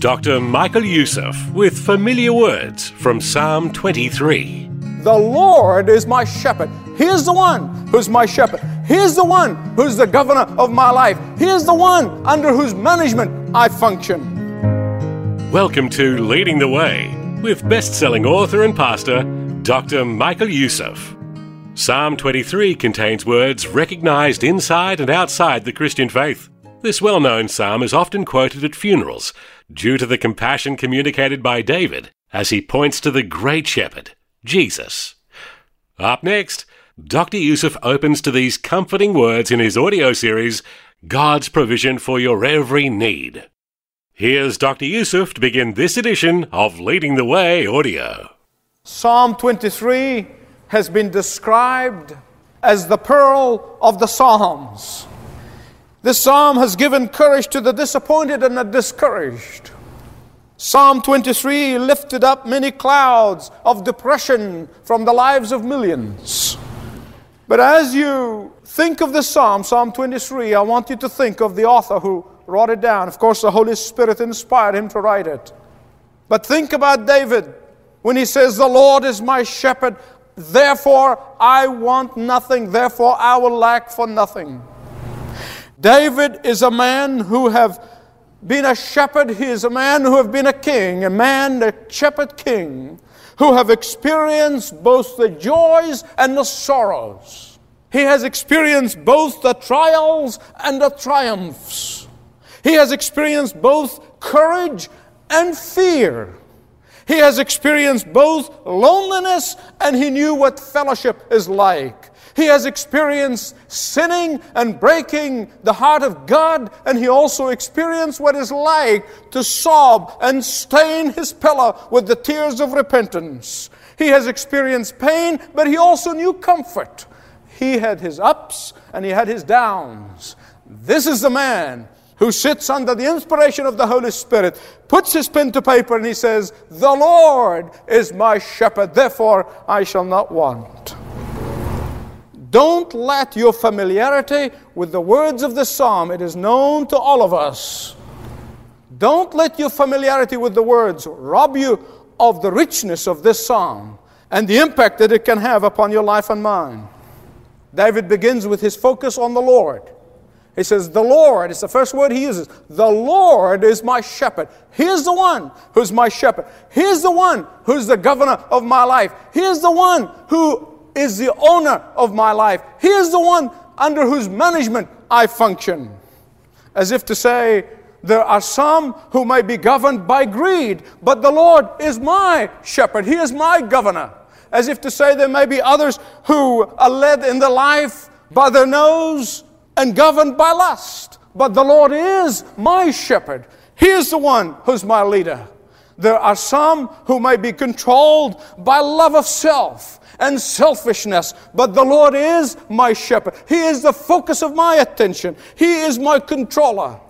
Dr. Michael Youssef with familiar words from Psalm 23. The Lord is my shepherd. He is the one who's my shepherd. He is the one who's the governor of my life. He is the one under whose management I function. Welcome to Leading the Way with best selling author and pastor, Dr. Michael Youssef. Psalm 23 contains words recognized inside and outside the Christian faith. This well known psalm is often quoted at funerals due to the compassion communicated by David as he points to the great shepherd, Jesus. Up next, Dr. Youssef opens to these comforting words in his audio series, God's Provision for Your Every Need. Here's Dr. Youssef to begin this edition of Leading the Way audio. Psalm 23 has been described as the pearl of the Psalms. This psalm has given courage to the disappointed and the discouraged. Psalm 23 lifted up many clouds of depression from the lives of millions. But as you think of this psalm, Psalm 23, I want you to think of the author who wrote it down. Of course, the Holy Spirit inspired him to write it. But think about David when he says, The Lord is my shepherd, therefore I want nothing, therefore I will lack for nothing. David is a man who have been a shepherd. He is a man who have been a king, a man, a shepherd king, who have experienced both the joys and the sorrows. He has experienced both the trials and the triumphs. He has experienced both courage and fear. He has experienced both loneliness and he knew what fellowship is like. He has experienced sinning and breaking the heart of God, and he also experienced what it's like to sob and stain his pillow with the tears of repentance. He has experienced pain, but he also knew comfort. He had his ups and he had his downs. This is the man who sits under the inspiration of the Holy Spirit, puts his pen to paper, and he says, The Lord is my shepherd, therefore I shall not want. Don't let your familiarity with the words of the psalm, it is known to all of us. Don't let your familiarity with the words rob you of the richness of this psalm and the impact that it can have upon your life and mine. David begins with his focus on the Lord. He says, The Lord is the first word he uses. The Lord is my shepherd. He is the one who's my shepherd. He is the one who's the governor of my life. He is the one who is the owner of my life. He is the one under whose management I function. As if to say, there are some who may be governed by greed, but the Lord is my shepherd. He is my governor. As if to say, there may be others who are led in their life by their nose and governed by lust, but the Lord is my shepherd. He is the one who's my leader. There are some who may be controlled by love of self and selfishness. But the Lord is my shepherd. He is the focus of my attention. He is my controller.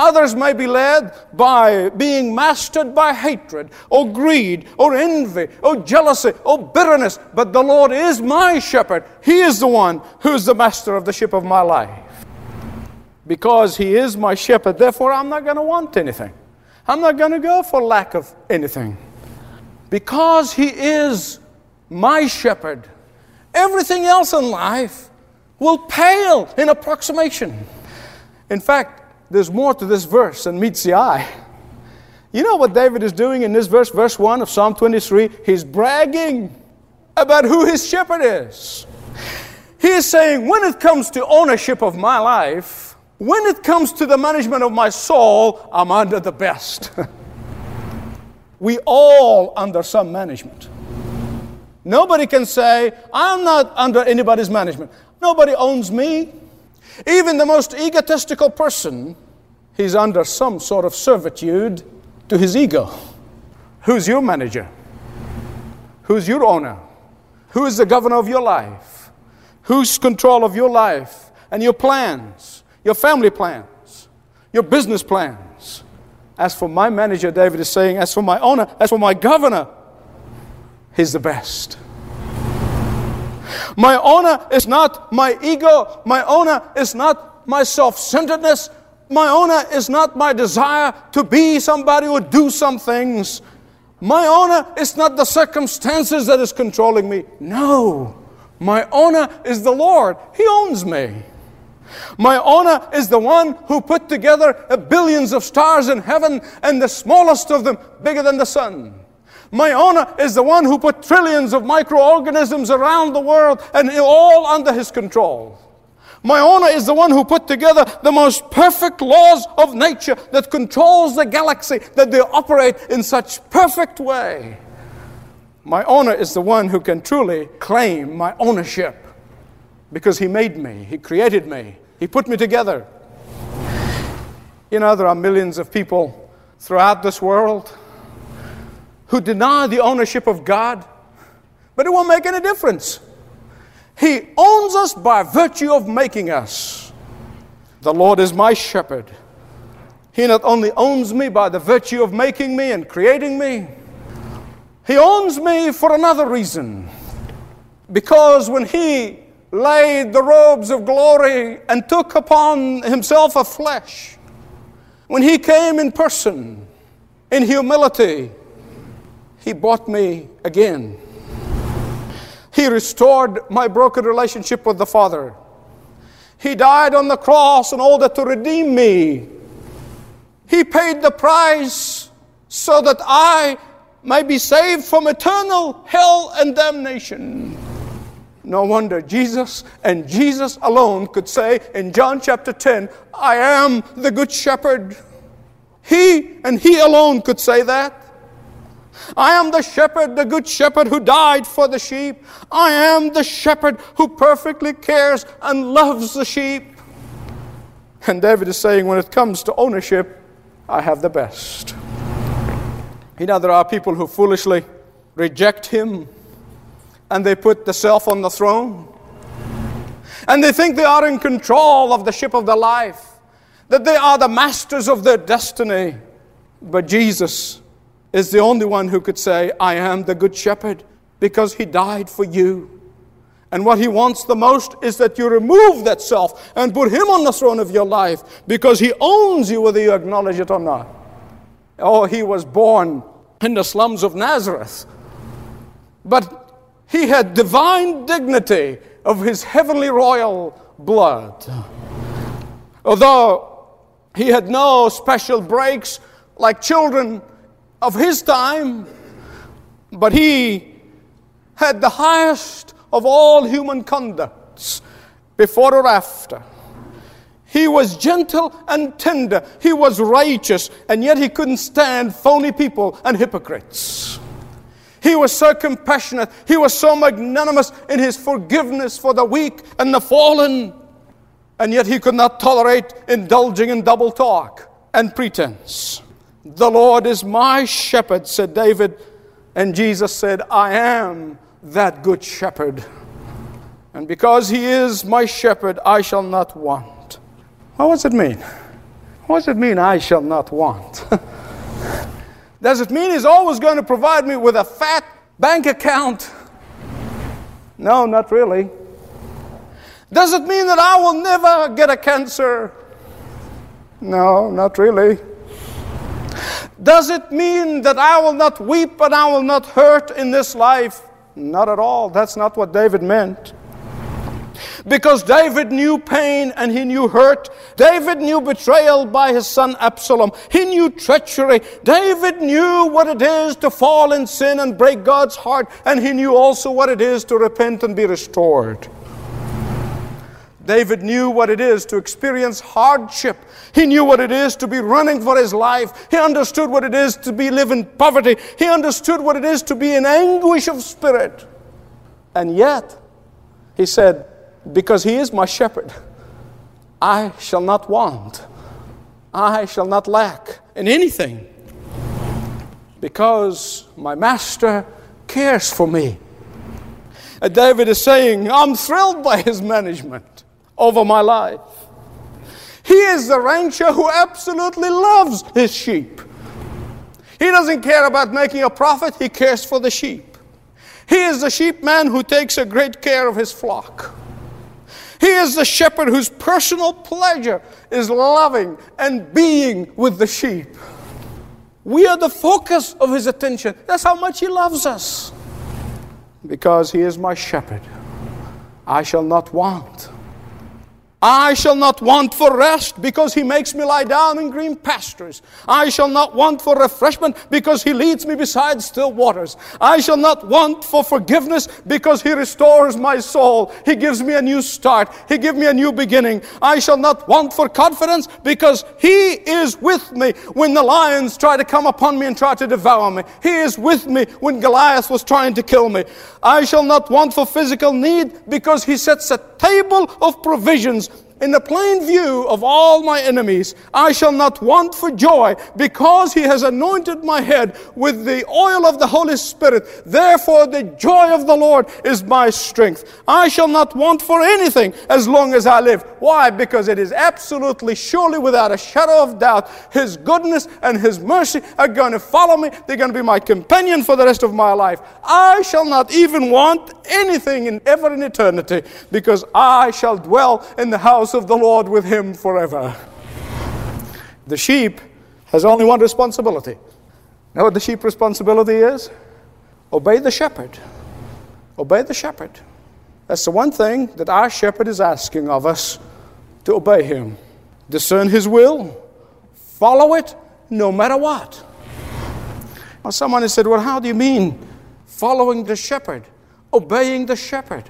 Others may be led by being mastered by hatred or greed or envy or jealousy or bitterness. But the Lord is my shepherd. He is the one who is the master of the ship of my life. Because He is my shepherd, therefore I'm not going to want anything. I'm not going to go for lack of anything. Because He is my shepherd. Everything else in life will pale in approximation. In fact, there's more to this verse than meets the eye. You know what David is doing in this verse, verse 1 of Psalm 23? He's bragging about who his shepherd is. He is saying, when it comes to ownership of my life, when it comes to the management of my soul, I'm under the best. we all under some management. Nobody can say, I'm not under anybody's management. Nobody owns me. Even the most egotistical person, he's under some sort of servitude to his ego. Who's your manager? Who's your owner? Who is the governor of your life? Who's control of your life and your plans, your family plans, your business plans? As for my manager, David is saying, as for my owner, as for my governor, he's the best. My owner is not my ego. My owner is not my self centeredness. My owner is not my desire to be somebody or do some things. My owner is not the circumstances that is controlling me. No. My owner is the Lord. He owns me. My owner is the one who put together billions of stars in heaven and the smallest of them bigger than the sun. My owner is the one who put trillions of microorganisms around the world and all under his control. My owner is the one who put together the most perfect laws of nature that controls the galaxy, that they operate in such perfect way. My owner is the one who can truly claim my ownership because he made me, he created me, he put me together. You know, there are millions of people throughout this world who deny the ownership of God, but it won't make any difference. He owns us by virtue of making us. The Lord is my shepherd. He not only owns me by the virtue of making me and creating me, He owns me for another reason. Because when He laid the robes of glory and took upon Himself a flesh, when He came in person, in humility, He bought me again. He restored my broken relationship with the Father. He died on the cross in order to redeem me. He paid the price so that I may be saved from eternal hell and damnation. No wonder Jesus and Jesus alone could say in John chapter 10, I am the good shepherd. He and he alone could say that. I am the shepherd, the good shepherd who died for the sheep. I am the shepherd who perfectly cares and loves the sheep. And David is saying, when it comes to ownership, I have the best. You know, there are people who foolishly reject him and they put the self on the throne. And they think they are in control of the ship of their life, that they are the masters of their destiny. But Jesus is the only one who could say, I am the good shepherd, because he died for you. And what he wants the most is that you remove that self and put him on the throne of your life because he owns you whether you acknowledge it or not. Oh, he was born in the slums of Nazareth, but he had divine dignity of his heavenly royal blood. Although he had no special breaks like children of his time, but he had the highest of all human conducts before or after. He was gentle and tender. He was righteous, and yet he couldn't stand phony people and hypocrites. He was so compassionate. He was so magnanimous in his forgiveness for the weak and the fallen. And yet he could not tolerate indulging in double talk and pretense. The Lord is my shepherd, said David. And Jesus said, I am that good shepherd. And because he is my shepherd, I shall not want. What does it mean? What does it mean, I shall not want? does it mean he's always going to provide me with a fat bank account? No, not really. Does it mean that I will never get a cancer? No, not really. Does it mean that I will not weep and I will not hurt in this life? Not at all. That's not what David meant. Because David knew pain and he knew hurt. David knew betrayal by his son Absalom. He knew treachery. David knew what it is to fall in sin and break God's heart. And he knew also what it is to repent and be restored. David knew what it is to experience hardship. He knew what it is to be running for his life. He understood what it is to be live in poverty. He understood what it is to be in anguish of spirit. And yet, he said, Because he is my shepherd, I shall not want. I shall not lack in anything because my master cares for me. And David is saying, I'm thrilled by his management over my life. He is the rancher who absolutely loves his sheep. He doesn't care about making a profit, he cares for the sheep. He is the sheepman who takes a great care of his flock. He is the shepherd whose personal pleasure is loving and being with the sheep. We are the focus of his attention. That's how much he loves us. Because he is my shepherd, I shall not want. I shall not want for rest because he makes me lie down in green pastures. I shall not want for refreshment because he leads me beside still waters. I shall not want for forgiveness because he restores my soul. He gives me a new start. He gives me a new beginning. I shall not want for confidence because he is with me when the lions try to come upon me and try to devour me. He is with me when Goliath was trying to kill me. I shall not want for physical need because he sets a table of provisions in the plain view of all my enemies, I shall not want for joy because he has anointed my head with the oil of the Holy Spirit. Therefore, the joy of the Lord is my strength. I shall not want for anything as long as I live. Why? Because it is absolutely surely without a shadow of doubt his goodness and his mercy are going to follow me. They're going to be my companion for the rest of my life. I shall not even want anything in ever in eternity because I shall dwell in the house of the Lord with him forever. The sheep has only one responsibility. Know what the sheep responsibility is? Obey the shepherd. Obey the shepherd. That's the one thing that our shepherd is asking of us to obey him. Discern his will, follow it no matter what. Well, someone has said, Well, how do you mean following the shepherd, obeying the shepherd?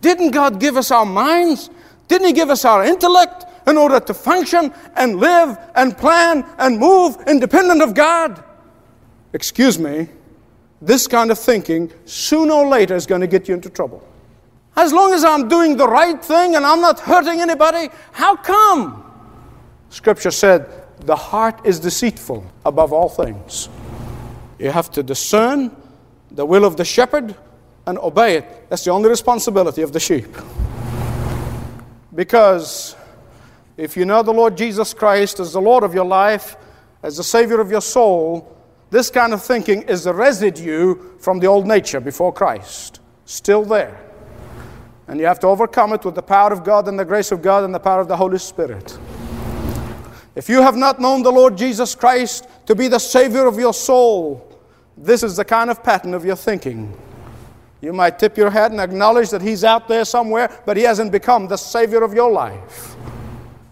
Didn't God give us our minds didn't He give us our intellect in order to function and live and plan and move independent of God? Excuse me, this kind of thinking sooner or later is going to get you into trouble. As long as I'm doing the right thing and I'm not hurting anybody, how come? Scripture said, the heart is deceitful above all things. You have to discern the will of the shepherd and obey it. That's the only responsibility of the sheep. Because if you know the Lord Jesus Christ as the Lord of your life, as the Savior of your soul, this kind of thinking is the residue from the old nature before Christ. Still there. And you have to overcome it with the power of God and the grace of God and the power of the Holy Spirit. If you have not known the Lord Jesus Christ to be the Savior of your soul, this is the kind of pattern of your thinking. You might tip your head and acknowledge that He's out there somewhere, but He hasn't become the Savior of your life.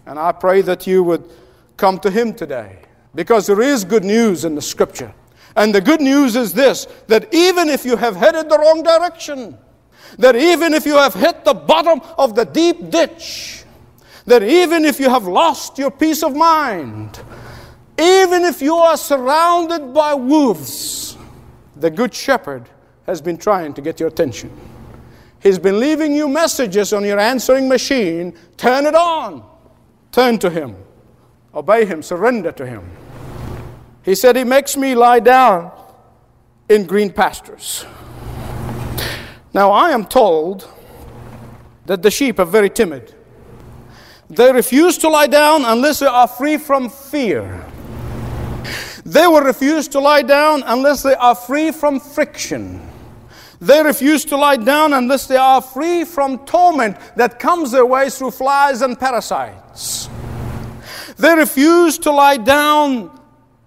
And I pray that you would come to Him today because there is good news in the Scripture. And the good news is this that even if you have headed the wrong direction, that even if you have hit the bottom of the deep ditch, that even if you have lost your peace of mind, even if you are surrounded by wolves, the Good Shepherd has been trying to get your attention. He's been leaving you messages on your answering machine. Turn it on. Turn to Him. Obey Him. Surrender to Him. He said, He makes me lie down in green pastures. Now, I am told that the sheep are very timid. They refuse to lie down unless they are free from fear. They will refuse to lie down unless they are free from friction. They refuse to lie down unless they are free from torment that comes their way through flies and parasites. They refuse to lie down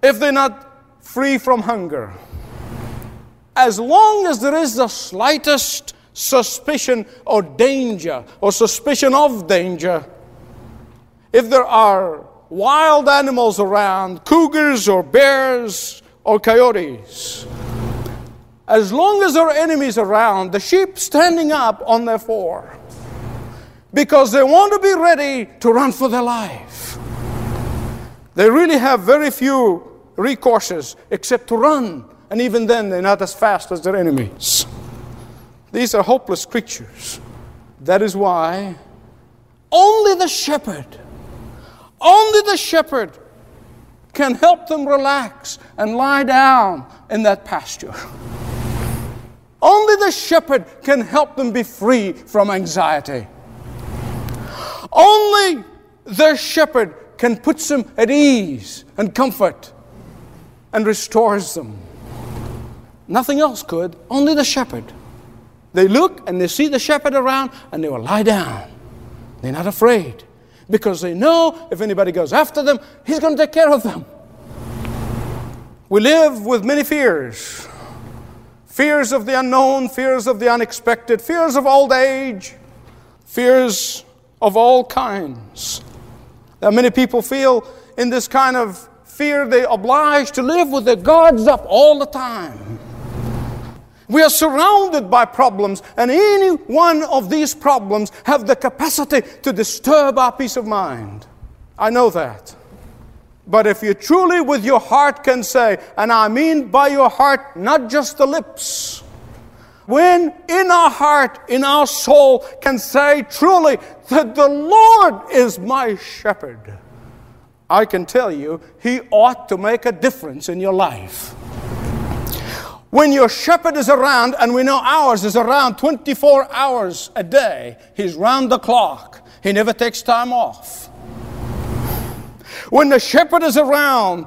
if they're not free from hunger. As long as there is the slightest suspicion or danger or suspicion of danger, if there are wild animals around, cougars or bears or coyotes, as long as there are enemies around, the sheep standing up on their four because they want to be ready to run for their life. They really have very few recourses except to run, and even then, they're not as fast as their enemies. These are hopeless creatures. That is why only the shepherd, only the shepherd can help them relax and lie down in that pasture. Only the shepherd can help them be free from anxiety. Only the shepherd can put them at ease and comfort and restores them. Nothing else could, only the shepherd. They look and they see the shepherd around and they will lie down. They're not afraid because they know if anybody goes after them, he's going to take care of them. We live with many fears fears of the unknown, fears of the unexpected, fears of old age, fears of all kinds. Are many people feel in this kind of fear they're obliged to live with their guards up all the time. We are surrounded by problems, and any one of these problems have the capacity to disturb our peace of mind. I know that. But if you truly, with your heart, can say, and I mean by your heart, not just the lips, when in our heart, in our soul, can say truly that the Lord is my shepherd, I can tell you, He ought to make a difference in your life. When your shepherd is around, and we know ours is around 24 hours a day, he's round the clock. He never takes time off. When the shepherd is around,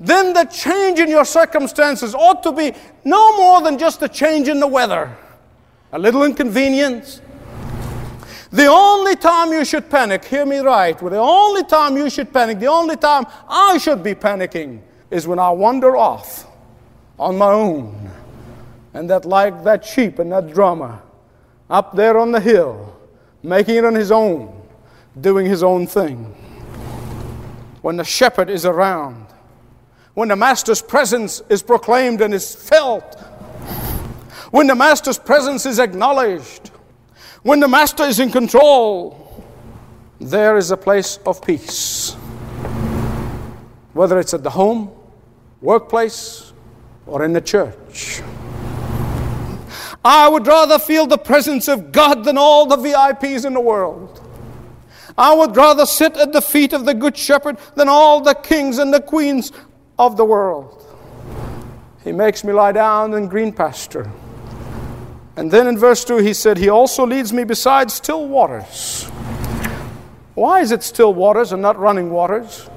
then the change in your circumstances ought to be no more than just a change in the weather, a little inconvenience. The only time you should panic, hear me right, the only time you should panic, the only time I should be panicking is when I wander off on my own. And that, like that sheep and that drummer, up there on the hill, making it on his own, doing his own thing. When the shepherd is around, when the master's presence is proclaimed and is felt, when the master's presence is acknowledged, when the master is in control, there is a place of peace. Whether it's at the home, workplace, or in the church. I would rather feel the presence of God than all the VIPs in the world. I would rather sit at the feet of the Good Shepherd than all the kings and the queens of the world. He makes me lie down in green pasture. And then in verse 2, he said, He also leads me beside still waters. Why is it still waters and not running waters?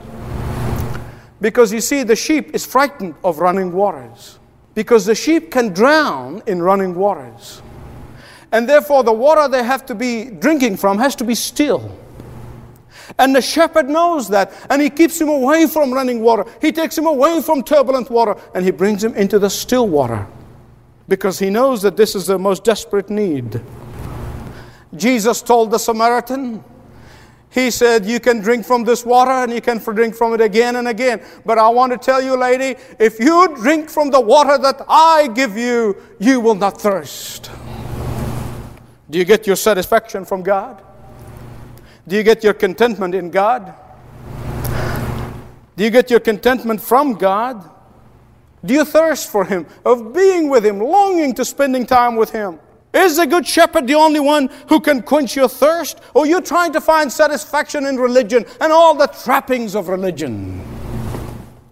Because you see, the sheep is frightened of running waters. Because the sheep can drown in running waters. And therefore, the water they have to be drinking from has to be still. And the shepherd knows that, and he keeps him away from running water. He takes him away from turbulent water, and he brings him into the still water because he knows that this is the most desperate need. Jesus told the Samaritan, he said, You can drink from this water and you can drink from it again and again. But I want to tell you, lady, if you drink from the water that I give you, you will not thirst. Do you get your satisfaction from God? Do you get your contentment in God? Do you get your contentment from God? Do you thirst for Him, of being with Him, longing to spending time with Him? Is the Good Shepherd the only one who can quench your thirst? Or you trying to find satisfaction in religion and all the trappings of religion?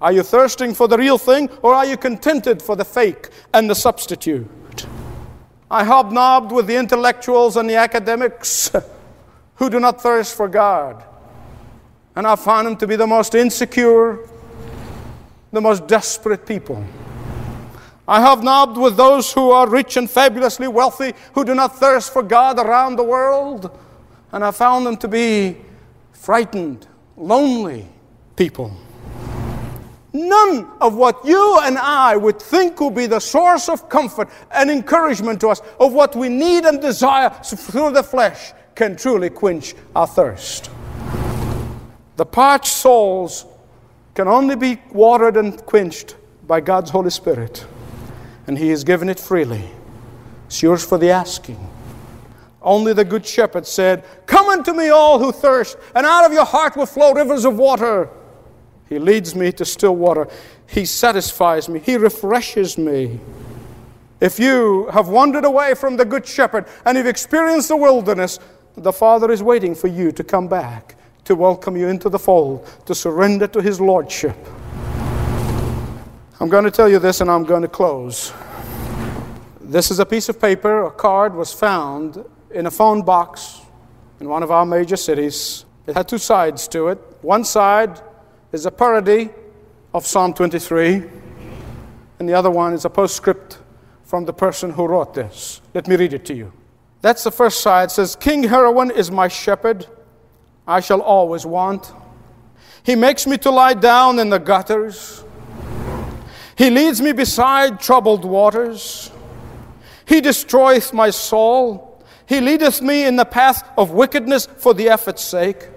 Are you thirsting for the real thing or are you contented for the fake and the substitute? I hobnobbed with the intellectuals and the academics who do not thirst for God. And I found them to be the most insecure, the most desperate people. I have knobbed with those who are rich and fabulously wealthy, who do not thirst for God around the world, and I found them to be frightened, lonely people. None of what you and I would think will be the source of comfort and encouragement to us, of what we need and desire through the flesh, can truly quench our thirst. The parched souls can only be watered and quenched by God's Holy Spirit and he has given it freely. It's yours for the asking. Only the Good Shepherd said, Come unto me, all who thirst, and out of your heart will flow rivers of water. He leads me to still water. He satisfies me. He refreshes me. If you have wandered away from the Good Shepherd and you've experienced the wilderness, the Father is waiting for you to come back, to welcome you into the fold, to surrender to His Lordship. I'm going to tell you this and I'm going to close. This is a piece of paper, a card was found in a phone box in one of our major cities. It had two sides to it. One side is a parody of Psalm 23, and the other one is a postscript from the person who wrote this. Let me read it to you. That's the first side. It says, King Heroin is my shepherd, I shall always want. He makes me to lie down in the gutters. He leads me beside troubled waters. He destroyeth my soul. He leadeth me in the path of wickedness for the effort's sake.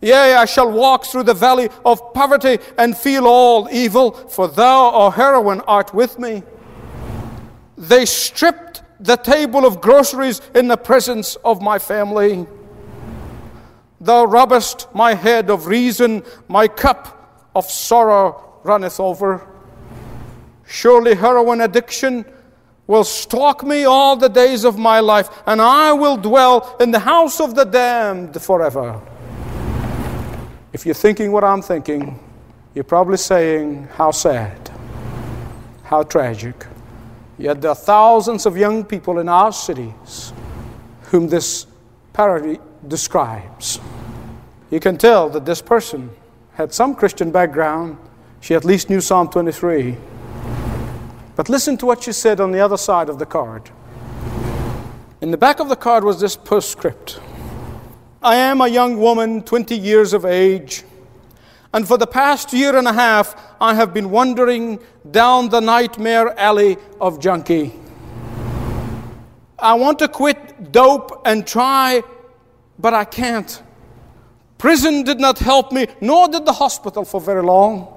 Yea, I shall walk through the valley of poverty and feel all evil, for thou, O heroin, art with me. They stripped the table of groceries in the presence of my family. Thou robbest my head of reason, my cup of sorrow runneth over. Surely heroin addiction will stalk me all the days of my life, and I will dwell in the house of the damned forever. If you're thinking what I'm thinking, you're probably saying, How sad, how tragic. Yet there are thousands of young people in our cities whom this parody describes. You can tell that this person had some Christian background. She at least knew Psalm 23. But listen to what she said on the other side of the card. In the back of the card was this postscript. I am a young woman, 20 years of age, and for the past year and a half, I have been wandering down the nightmare alley of junkie. I want to quit dope and try, but I can't. Prison did not help me, nor did the hospital for very long.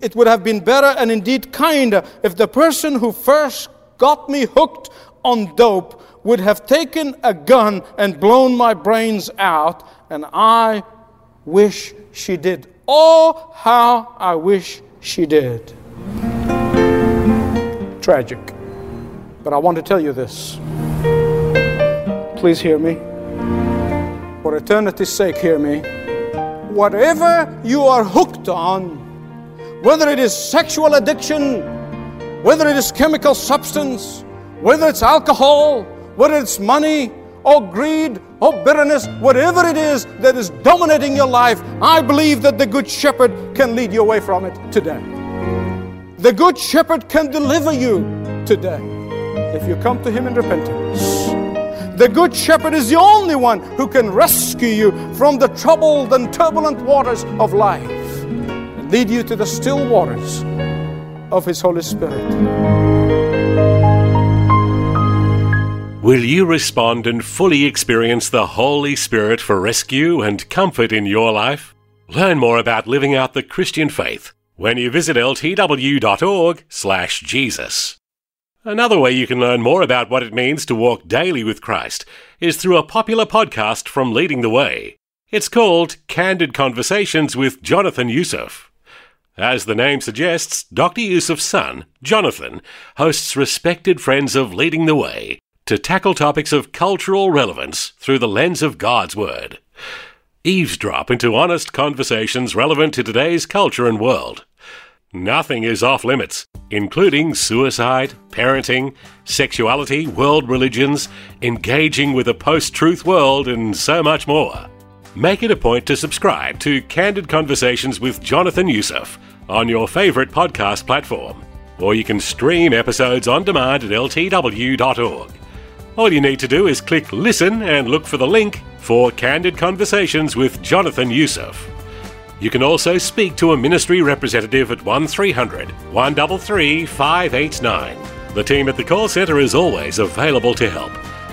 It would have been better and indeed kinder if the person who first got me hooked on dope would have taken a gun and blown my brains out, and I wish she did. Oh, how I wish she did. Tragic. But I want to tell you this. Please hear me. For eternity's sake, hear me. Whatever you are hooked on, whether it is sexual addiction, whether it is chemical substance, whether it's alcohol, whether it's money or greed or bitterness, whatever it is that is dominating your life, I believe that the Good Shepherd can lead you away from it today. The Good Shepherd can deliver you today if you come to Him in repentance. The Good Shepherd is the only one who can rescue you from the troubled and turbulent waters of life and lead you to the still waters of His Holy Spirit. Will you respond and fully experience the Holy Spirit for rescue and comfort in your life? Learn more about living out the Christian faith when you visit ltw.org/jesus. Another way you can learn more about what it means to walk daily with Christ is through a popular podcast from Leading the Way. It's called Candid Conversations with Jonathan Youssef. As the name suggests, Dr. Youssef's son, Jonathan, hosts respected friends of Leading the Way to tackle topics of cultural relevance through the lens of God's Word. Eavesdrop into honest conversations relevant to today's culture and world. Nothing is off limits, including suicide, parenting, sexuality, world religions, engaging with a post truth world, and so much more. Make it a point to subscribe to Candid Conversations with Jonathan Youssef on your favorite podcast platform, or you can stream episodes on demand at ltw.org. All you need to do is click listen and look for the link for Candid Conversations with Jonathan Youssef. You can also speak to a ministry representative at 1300 133 589. The team at the call centre is always available to help.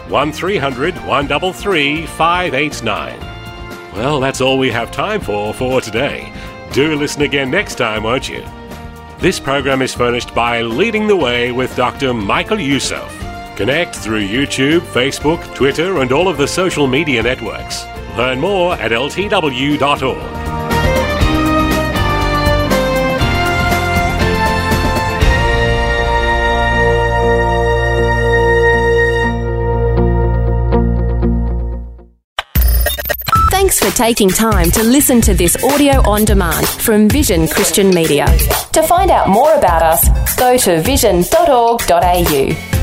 1300 133 589. Well, that's all we have time for for today. Do listen again next time, won't you? This program is furnished by Leading the Way with Dr. Michael Youssef. Connect through YouTube, Facebook, Twitter, and all of the social media networks. Learn more at ltw.org. Thanks for taking time to listen to this audio on demand from Vision Christian Media. To find out more about us, go to vision.org.au.